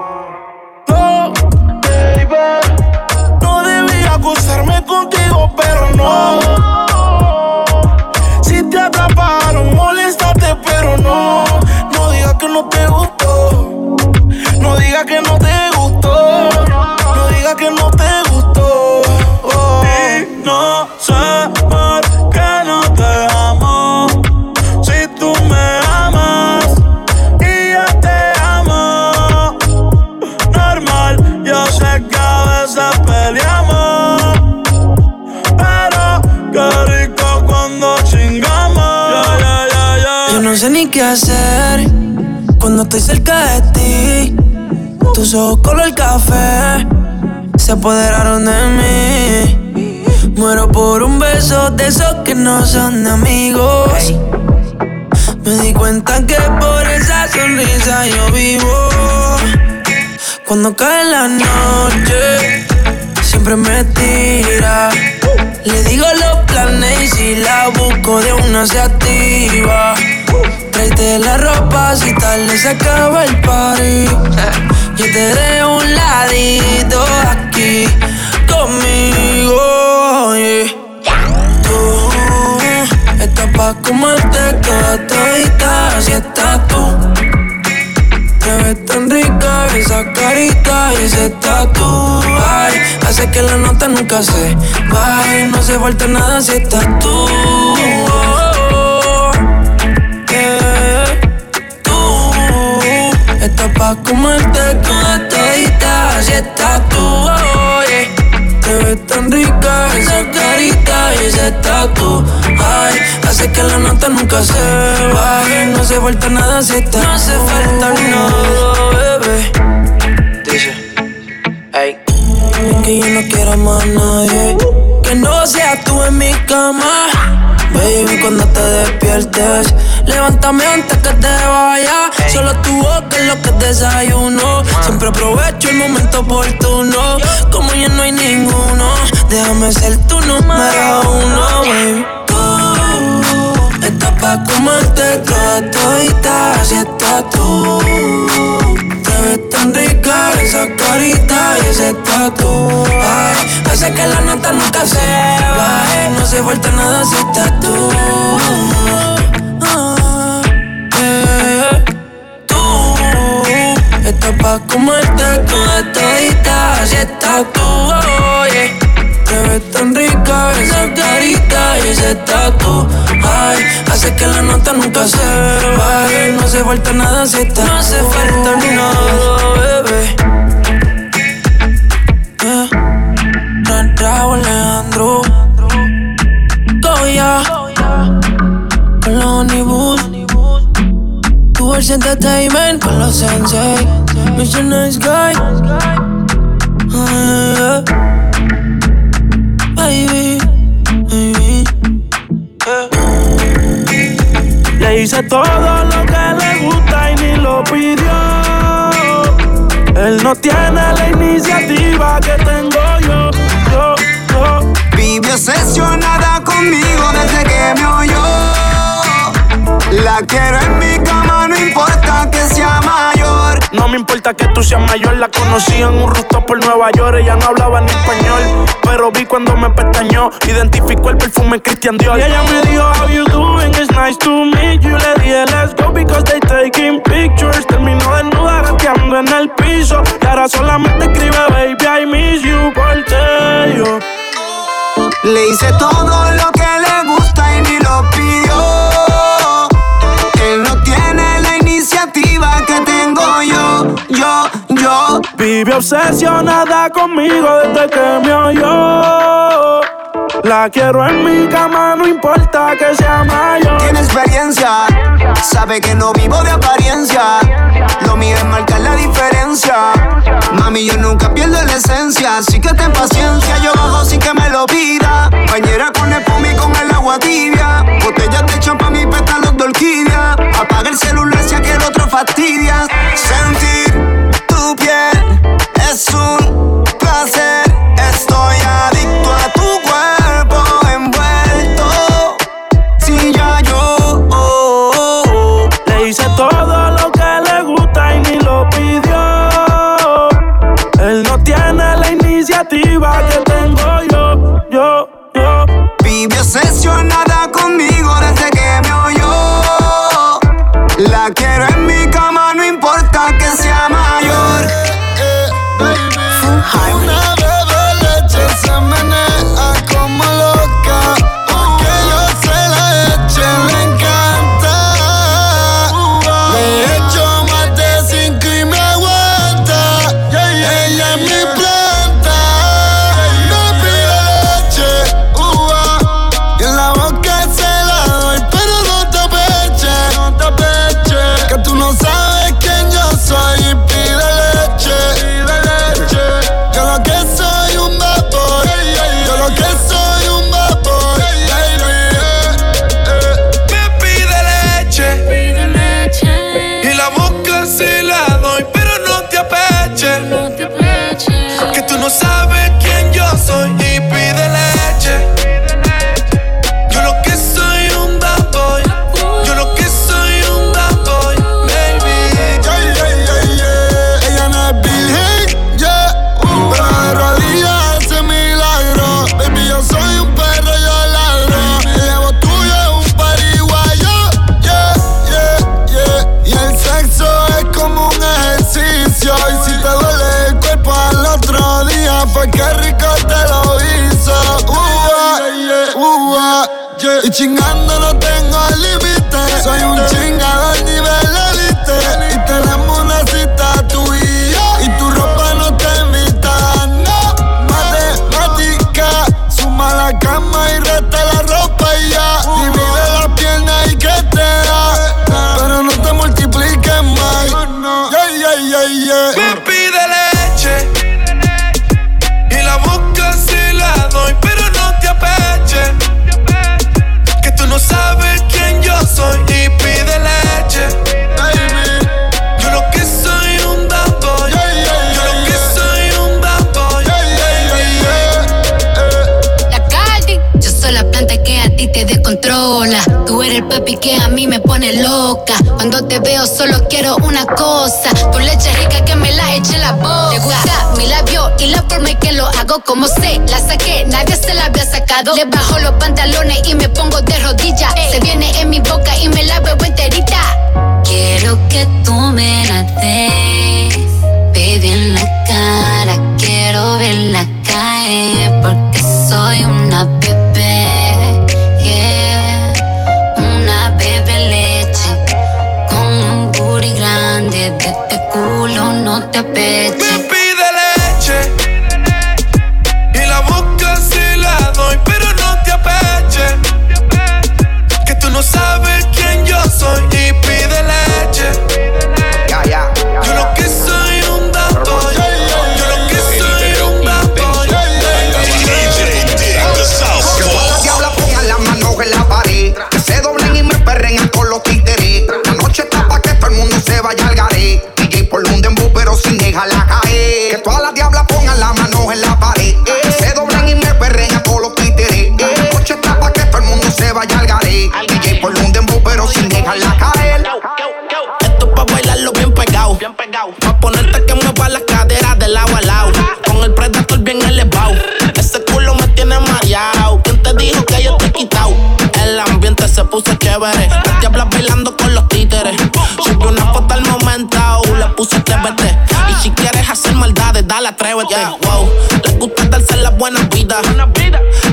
Speaker 23: Qué
Speaker 12: hacer cuando estoy cerca de ti. Tus ojos color café se apoderaron de mí. Muero por un beso de esos que no son amigos. Me di cuenta que por esa sonrisa yo vivo. Cuando cae la noche, siempre me tira. Le digo los planes y si la busco de una se activa. Tráete la ropa si tal se acaba el party. Yo te dejo un ladito aquí conmigo. yeah. Tú estás pa' comerte toda todita, así estás tú. Te ves tan rica esa carita y ese tatu Ay, hace que la nota nunca se baje No hace falta nada si estás tú estás pa' comerte toda todita Así estás tú oh, yeah. Te ves tan rica esa carita y ese tatu Ay, hace que la nota nunca se baje. No hace falta nada si estás No hace falta nada, bebé. Dice, ey que yo no quiero más nadie. Que no seas tú en mi cama Baby, cuando te despiertes Levántame antes que te vaya. Solo tu boca es lo que desayuno. Siempre aprovecho el momento oportuno. Como ya no hay ninguno Déjame ser tu número uno, baby. Tú estás pa' comerte toda todita Así estás tú ves tan rica esa carita y ese tatu. Ay, hace que la nota nunca se baje No hace falta nada si estás tú Ah, eh, Tú estás pa' comerte toda todita Así estás tú, oh, yeah. Te ves tan rica esa carita y ese tatu Ay, hace que la nota nunca se baje No hace falta nada si estás No hace falta nada, bebé. Yeah. Ra- Raúl Alejandro. Goya Con los Honeywood Tours Entertainment Con los Sensei. Mr. Nice Guy. Ah, yeah.
Speaker 7: Hice todo lo que le gusta y ni lo pidió. Él no tiene la iniciativa que tengo yo, yo, yo.
Speaker 20: Vive obsesionada conmigo desde que me oyó. La quiero en mi cama, no importa que sea mayor.
Speaker 7: No me importa que tú seas mayor, la conocí en un rooftop por Nueva York. Ella no hablaba ni español, pero vi cuando me pestañó. Identificó el perfume Christian Dior. Y ella me dijo, How you doing? Nice to meet you. Le dije, Let's go because they taking pictures. Terminó desnuda gateando en el piso. Y ahora solamente escribe, Baby, I miss you por yo.
Speaker 20: Le hice todo lo que le gusta y ni lo pidió. Él no tiene la iniciativa que tengo yo, yo, yo.
Speaker 7: Vive obsesionada conmigo desde que me oyó. La quiero en mi cama, no importa que sea mayor.
Speaker 20: Tiene experiencia, sabe que no vivo de apariencia. Lo mío es marcar la diferencia. Mami, yo nunca pierdo la esencia, así que ten paciencia. Yo bajo sin que me lo pida. Bañera con espuma y con el agua tibia. Botellas de champán y pétalos de orquídea. Apaga el celular
Speaker 6: si aquel otro fastidia. Sentir tu piel es un placer. Estoy adicto a tu
Speaker 24: Me pide leche y la buscas y la doy, pero no te apeches. Que tú no sabes quién yo soy
Speaker 9: papi que a mí me pone loca. Cuando te veo solo quiero una cosa. Tu leche rica que me la eche la boca. Te gusta mi labio y la forma en que lo hago como sé. La saqué, nadie se la había sacado. Le bajo los pantalones y me pongo de rodillas. Se viene en mi boca y me la bebo enterita. Quiero que tú me la des, baby en la cara. Quiero verla caer porque soy una no te apeches.
Speaker 25: Dejarla caer. Que todas las diablas pongan las manos en la pared. Que se doblen y me perren con los títeres. La noche está pa' que todo el mundo se vaya al garé. DJ por un dembow, pero sin dejarla caer.
Speaker 26: Esto es pa' bailarlo bien pegado. Bien pegado. Pa' ponerte que mueva las caderas de lado a lado. Con el predator bien elevado. Ese culo me tiene mareado. ¿Quién te dijo que yo te he quitado? El ambiente se puso chévere. Las diablas bailando Wow. Les gusta darse las buenas vidas.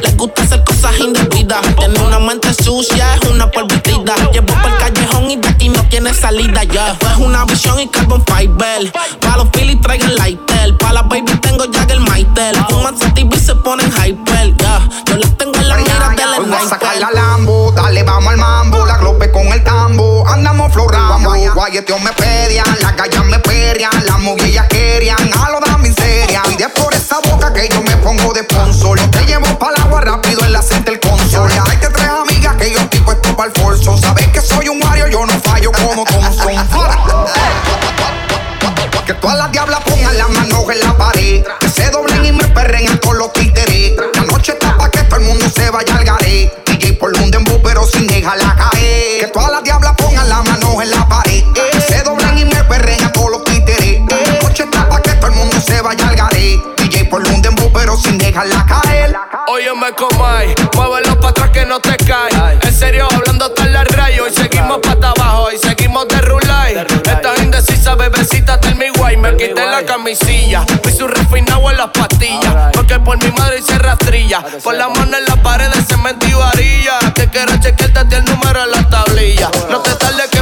Speaker 26: Les gusta hacer cosas indebidas. Tiene una mente sucia, es una polvitida. Llevo por el callejón y de aquí no tiene salida ya. Es una visión y carbon fiber. Pa' los Phillies traigan lighter. Pa' las baby tengo Jagger Maitel. Fuman y se ponen hyper. Ya, yo las tengo en la mira del
Speaker 25: Hoy voy a sacar la Lambo, dale, vamos al mambo. La globe con el tambo, andamos florando. Guayeteo me pedian, las gallas me perian, las movillas querían, a lo que yo me pongo de sponsor. Te llevo pa'l agua rápido en la center console. Tráete tres amigas que yo estoy puesto pa'l forzo. Sabes que soy un Mario, yo no fallo como Thompson. Que todas las diablas pongan las manos en la pared. Que se doblen y me perren con los títeres. La noche está pa' que todo el mundo se vaya al garé. DJ por un dembow, pero sin dejarla caer. Que todas las diablas sin dejarla caer.
Speaker 24: Óyeme comay, muévelo pa' atrás que no te caes. En serio, hablando tal la rayo y seguimos pa' abajo y seguimos de rulay. Estás indecisa, bebecita, tell me why. Me quité la camisilla, fui su refinado en las pastillas. Porque por mi madre hice rastrilla. Por la mano en la pared de cemento y varilla. Que quiero chequearte el número en la tablilla. No te tardes que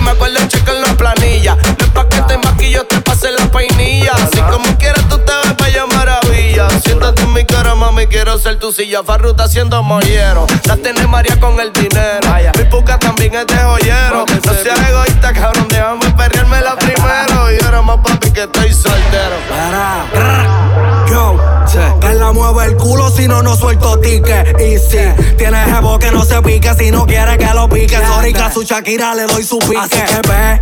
Speaker 24: mi cara, mami, quiero ser tu silla. Farruta haciendo mollero. La tiene María con el dinero. Mi puca también es de joyero. No seas egoísta, cabrón, déjame perrearme la primero. Y ahora más papi que estoy soltero.
Speaker 27: Yo, que la mueve el culo si no, no suelto ticket. Y si tiene jevo que no se pique, si no quiere que lo pique. Sorry, que a su Shakira le doy su pique. Así que ve,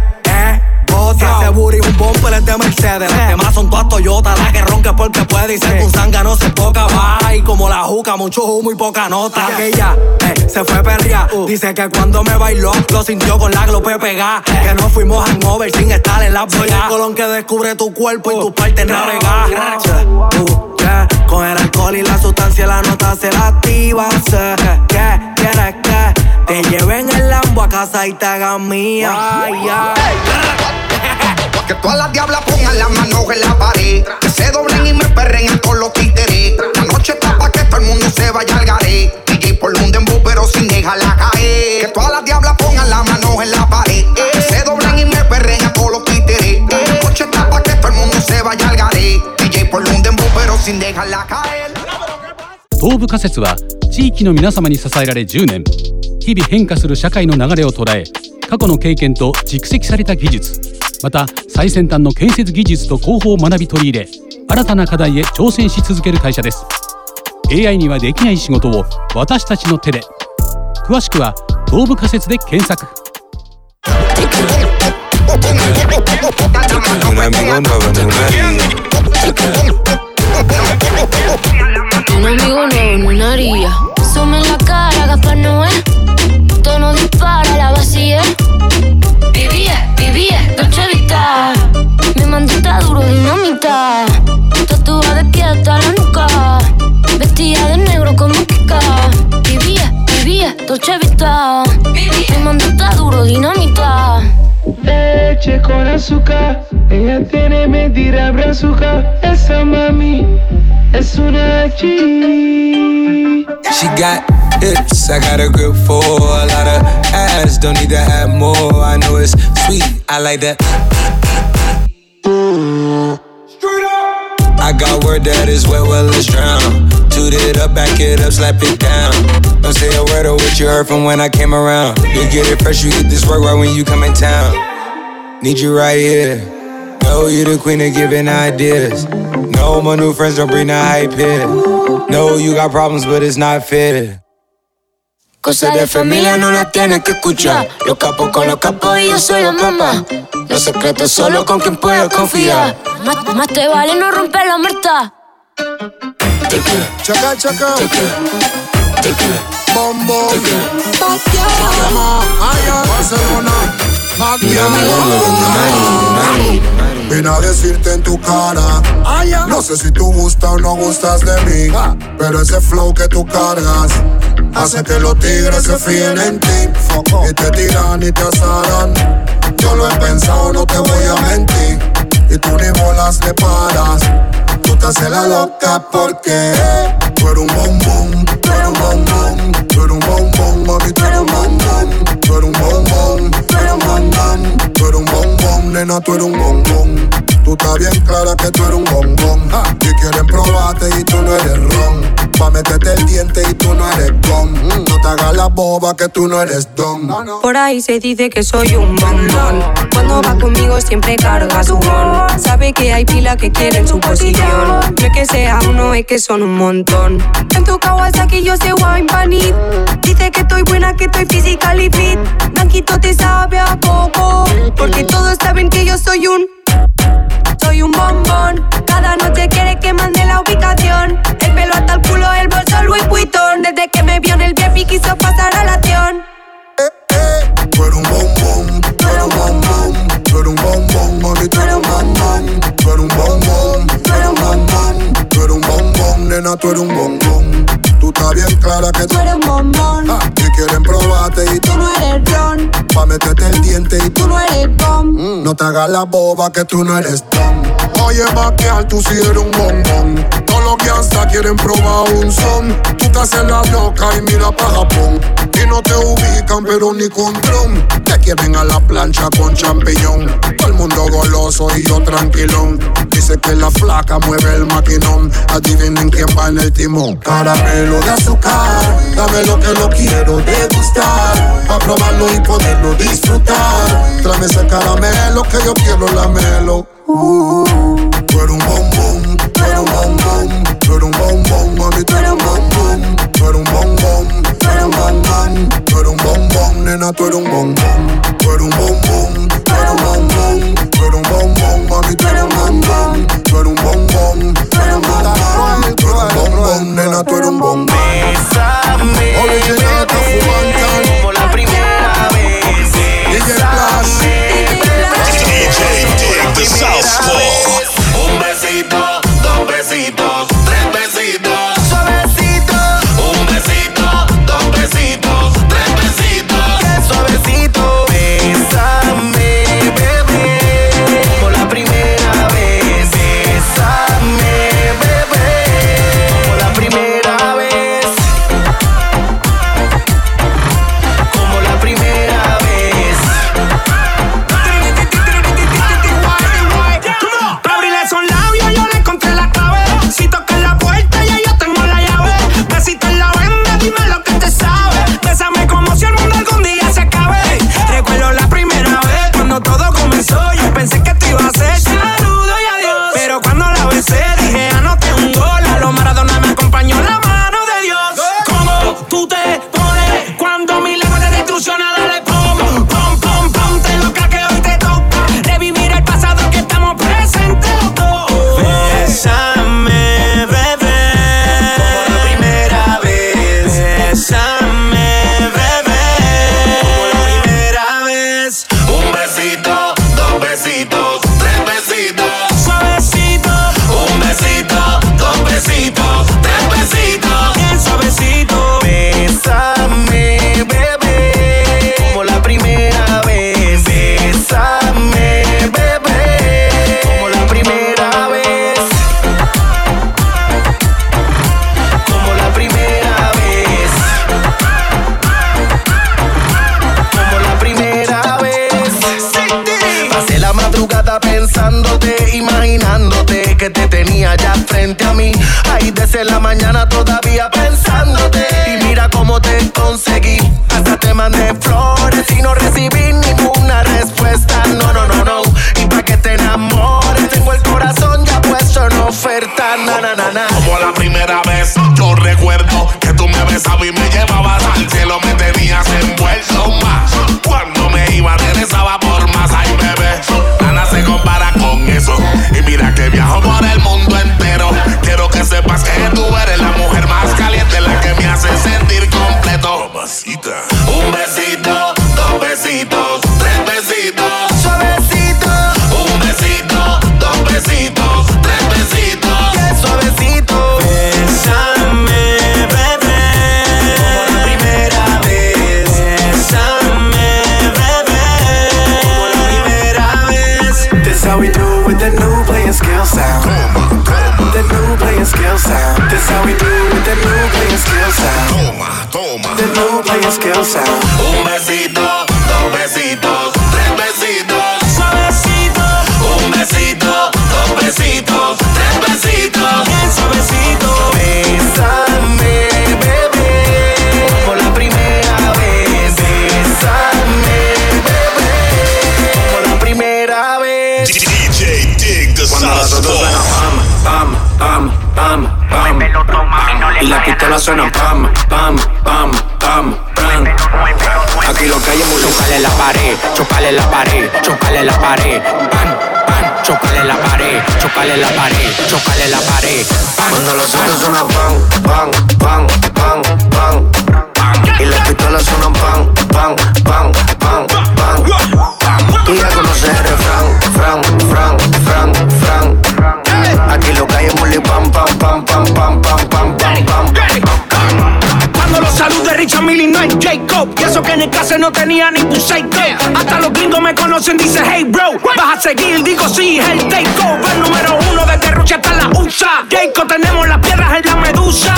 Speaker 27: eh, Escocia. Ese booty un bumper es de Mercedes. Las demás son todas Toyota. La que ronca porque puede y ser un zángano se poca. Va y como la juca, mucho humo y poca nota. Aquella eh, se fue perria. Dice que cuando me bailó, lo sintió con la glope pegada. Que no fuimos hangover sin estar en la Soy el colón que descubre tu cuerpo y tus partes navegar. Uh, yeah. Con el alcohol y la sustancia la nota se la activa. Sé que quieres que te lleven el Lambo a casa y te hagan mía. Ay, ay.
Speaker 25: Que todas las diablas pongan las manos en la pared. Que se doblen y me perren con los títeres. La noche está pa' que todo el mundo se vaya al garé. DJ por un dembow pero sin dejarla caer. Que todas las diablas pongan las manos en la pared. Que se doblen y me perren con los títeres. La noche está pa' que todo el mundo se vaya al garé. DJ por un dembow pero sin dejarla caer.
Speaker 10: 東部仮説は地域の皆様に支えられ10年日々変化する社会の流れを捉え過去の経験と蓄積された技術また最先端の建設技術と広報を学び取り入れ新たな課題へ挑戦し続ける会社です。AI にはできない仕事を私たちの手で。詳しくは東部仮説で検索。
Speaker 26: Yeah. Vivía, Dolce Vita. Mi mandita duro, dinamita. Tatuada de pie hasta la nuca. Vestida de negro como Kika. Vivía, vivía, Dolce Vita. Mi mandita duro, dinamita.
Speaker 28: Leche con azúcar, ella tiene mentira brazuca. Esa mami es una G.
Speaker 29: She got hips, I got a grip for a lot of ass. Don't need to have more. I know it's sweet, I like that. Straight up. I got word that is wet, well, let's drown. Toot it up, back it up, slap it down. Don't say a word of what you heard from when I came around. You get it fresh, you get this work right when you come in town. Need you right here. Know you the queen of giving ideas. No, my new friends don't bring the hype here. No, you got problems, but it's not fair.
Speaker 26: Cosas de familia no las tienes que escuchar. Los capos con los capos y yo soy la mamá. Los secretos solo con quien puedo confiar. Más, más te vale no romper la muerta.
Speaker 30: Chaca, chaca. Bombo. Barcelona. Vine a decirte en tu cara. No sé si tú gustas o no gustas de mí. Pero ese flow que tú cargas hace que los tigres se fíen en ti. Y te tiran y te asaran. Yo lo he pensado, no te voy a mentir. Y tú ni bolas le paras. Tú te haces la loca porque tú eres un bombón, tú eres un bombón, tú eres un bombón, mami, tú eres un bombón, tú eres un bombón, tú eres un bombón, tú eres un bombón, nena, tú eres un bombón. Tú estás bien clara que tú eres un bombón. Y quieren probarte y tú no eres ron. Pa' meterte el diente y tú no eres gom. No te hagas la boba que tú no eres don.
Speaker 31: Por ahí se dice que soy un bombón. Cuando va conmigo siempre carga su bon. Sabe que hay pila que quieren su posición. No es que sea uno, es que son un montón. En tu Kawasaki yo sé wine panit. Dice que estoy buena, que estoy physically fit. Blanquito te sabe a poco. Porque todos saben que yo soy un. Soy un bombón. Cada noche quiere que mande la ubicación. El pelo hasta el culo, el bolso Louis Vuitton. Desde que me vio en el VIP quiso pasar a la acción.
Speaker 30: Tú eres un bombón, tú eres un bombón, tú eres un bombón, mami, tú eres un bombón, tú eres un bombón, tú eres un bombón, tú eres un bombón, nena, tú eres un bombón. Tú estás bien clara que tú
Speaker 31: eres un bombón.
Speaker 30: Que quieren probarte y tú
Speaker 31: no eres ron.
Speaker 30: Pa' meterte el diente y
Speaker 31: Tú no eres gom.
Speaker 30: no te hagas la boba que tú no eres don. Oye, maquial, tú sí eres un bombón. Todos los gangsta quieren probar un son. Tú te haces la loca y mira pa' Japón. Y no te ubican, pero ni con dron. Te quieren a la plancha con champiñón. Todo el mundo goloso y yo tranquilón. Dice que la flaca mueve el maquinón. Adivinen quién va en el timón. Caramelo de azúcar. Dame lo que lo quiero degustar. Pa' probarlo y poderlo disfrutar. Tráeme ese caramelo que yo quiero lamelo. Uh, tú eres un bombón, tú eres un bombón, tú eres un bombón, mami, tú eres un bombón, tú eres un bombón, Tú eres un bombón, tú eres nena, tú eres un bombón. Tú eres un bombón, tú eres un bombón,
Speaker 32: mami, tú eres un bombón. Tú eres nena, tú eres un bombón. Un besito. La mañana todavía pensándote. Y mira cómo te conseguí. Hasta te mandé flores y no recibí ninguna respuesta. No, no, no, no. Y pa' que te enamores, tengo el corazón ya puesto en oferta. Na, na, na, na.
Speaker 33: Como la primera vez, yo recuerdo que tú me besabas y me llevabas al cielo, me tenías envuelto más. Cuando me iba, regresaba Un besito, dos besitos, tres besitos.
Speaker 32: Suavecito,
Speaker 33: Un besito, dos besitos, tres besitos.
Speaker 34: bien suavecito.
Speaker 32: Bésame, bebé. Como la primera vez. Bésame, bebé. Como la primera vez.
Speaker 1: DJ Dig the Southpaw.
Speaker 27: pam, pam, pam, pam, pam. Y las pistolas suenan pam, pam, pam, pam, Aquí lo que hay es muy
Speaker 35: chocale la pared, chocale la pared, chocale la pared. Pan, pan, chocale la pared, chocale la pared, chocale la pared.
Speaker 4: Cuando los otros suenan pan, pan, pan, pan, pan. Y las pistolas suenan pan, pan, pan, pan, pan. Tú ya conoces el refrán, fran, fran, fran, fran. Aquí lo que hay es muy pam, pam, pam, pam, pam, pam, pam.
Speaker 36: Richard Millie no Jacob. Y eso que en el caso no tenía ni un psycho Hasta los gringos me conocen, dice hey bro Vas a seguir, digo sí, es el takeover Número uno de Terrucha hasta la USA Jacob tenemos las piedras en la medusa.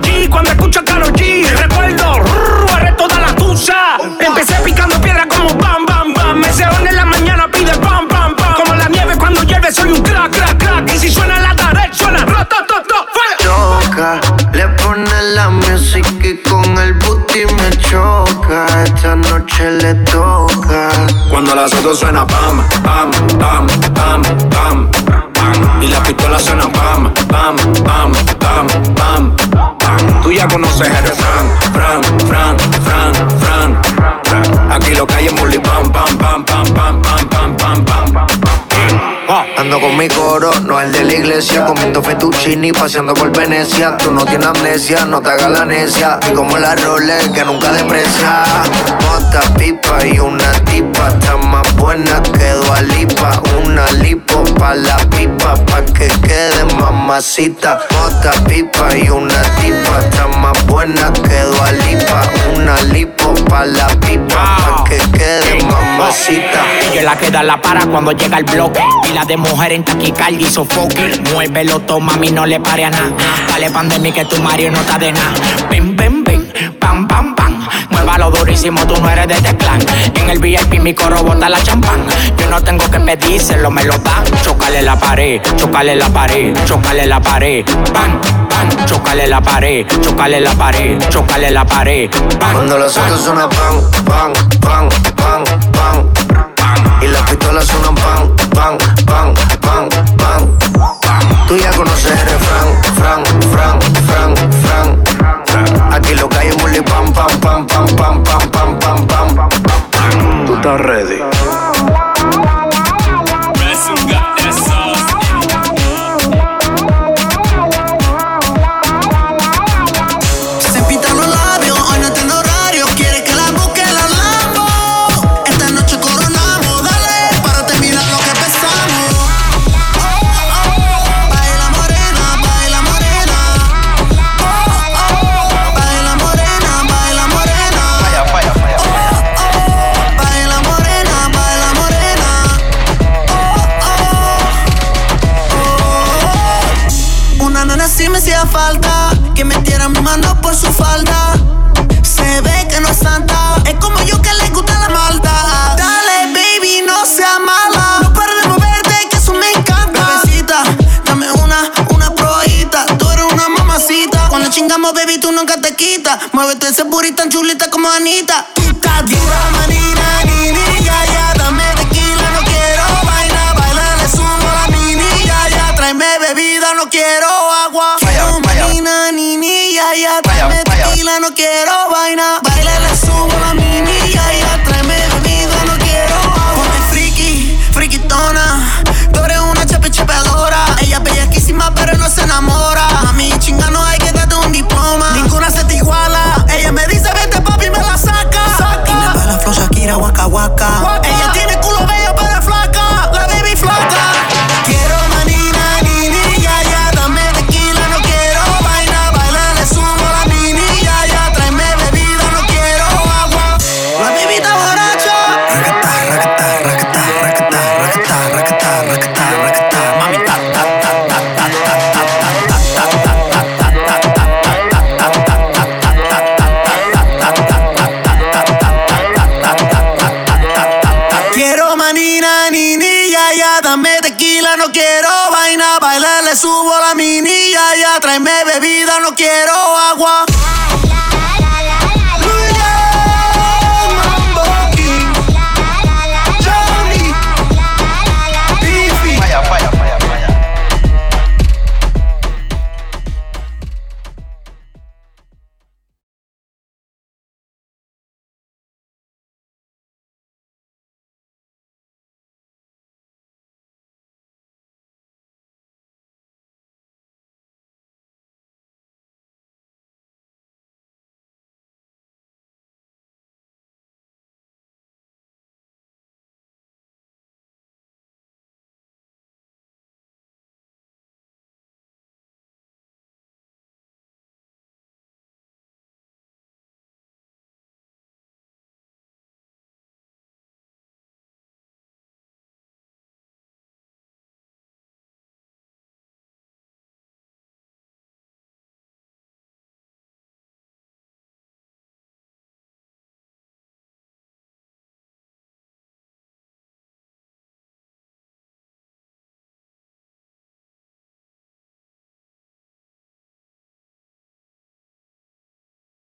Speaker 36: G cuando escucho a G Recuerdo, rrr, arre toda la tusa. Empecé picando piedra como bam, bam, bam. Me ceón en la mañana pide bam, bam, bam. Como la nieve cuando llueve soy un crack, crack, crack. Y si suena la tarek, suena fuera.
Speaker 4: Choca, le pone la música y con el booty me choca. Esta noche le toca.
Speaker 27: Cuando la dos suena pam, pam, pam, pam, pam, pam. Y la pistola suena pam, pam, pam, pam, pam, pam. Tú ya conoces el refrán, fran, fran, fran, fran. Aquí lo que hay es pam, pam, pam, pam, pam, pam, pam, pam.
Speaker 4: Ando con mi coro, no el de la iglesia, comiendo fettuccini, paseando por Venecia. Tú no tienes amnesia, no te hagas la necia. Y como la Rolex que nunca deprecia. Mota, pipa y una tipa, está más buena que Dualipa. Una lipo pa' la pipa, pa' que quede mamacita. Mota, pipa y una tipa, está más buena que Dualipa. Una lipo pa' la pipa, pa' que quede mamacita.
Speaker 35: Ella la queda la para cuando llega el bloque. Y la de mujer en taquicardia y sofoque. Muévelo, toma, mí no le pare a nada. Dale pandemia que tu Mario no está de nada. Ven, ven, ven, pam, pam, pam. Muévalo durísimo, tú no eres de este clan. En el VIP mi coro bota la champán. Yo no tengo que pedírselo, me lo dan. Chocale la pared, chocale la pared, chocale la pared. Pan, pan, chocale la pared, chocale la pared, chocale la pared. Pan,
Speaker 4: Cuando los autos suenan pan, pan, pan, pan, pan. Y las pistolas suenan pan, pan, pan, pan, pan. Tú ya conoces el refrán, fran, fran, fran, fran. Aquí lo que hay es pam, pam, pam, pam, pam, pam, pam, pam, pam. Tú estás ready.
Speaker 37: chulita como Anita.
Speaker 20: Tú estás dura, manina, ni, ni, ya, ya, dame tequila, no quiero bailar, bailar, le sumo la mini, ya, ya, tráeme bebida, no quiero agua. Manina, ni, ni, ya, ya, tráeme tequila, no quiero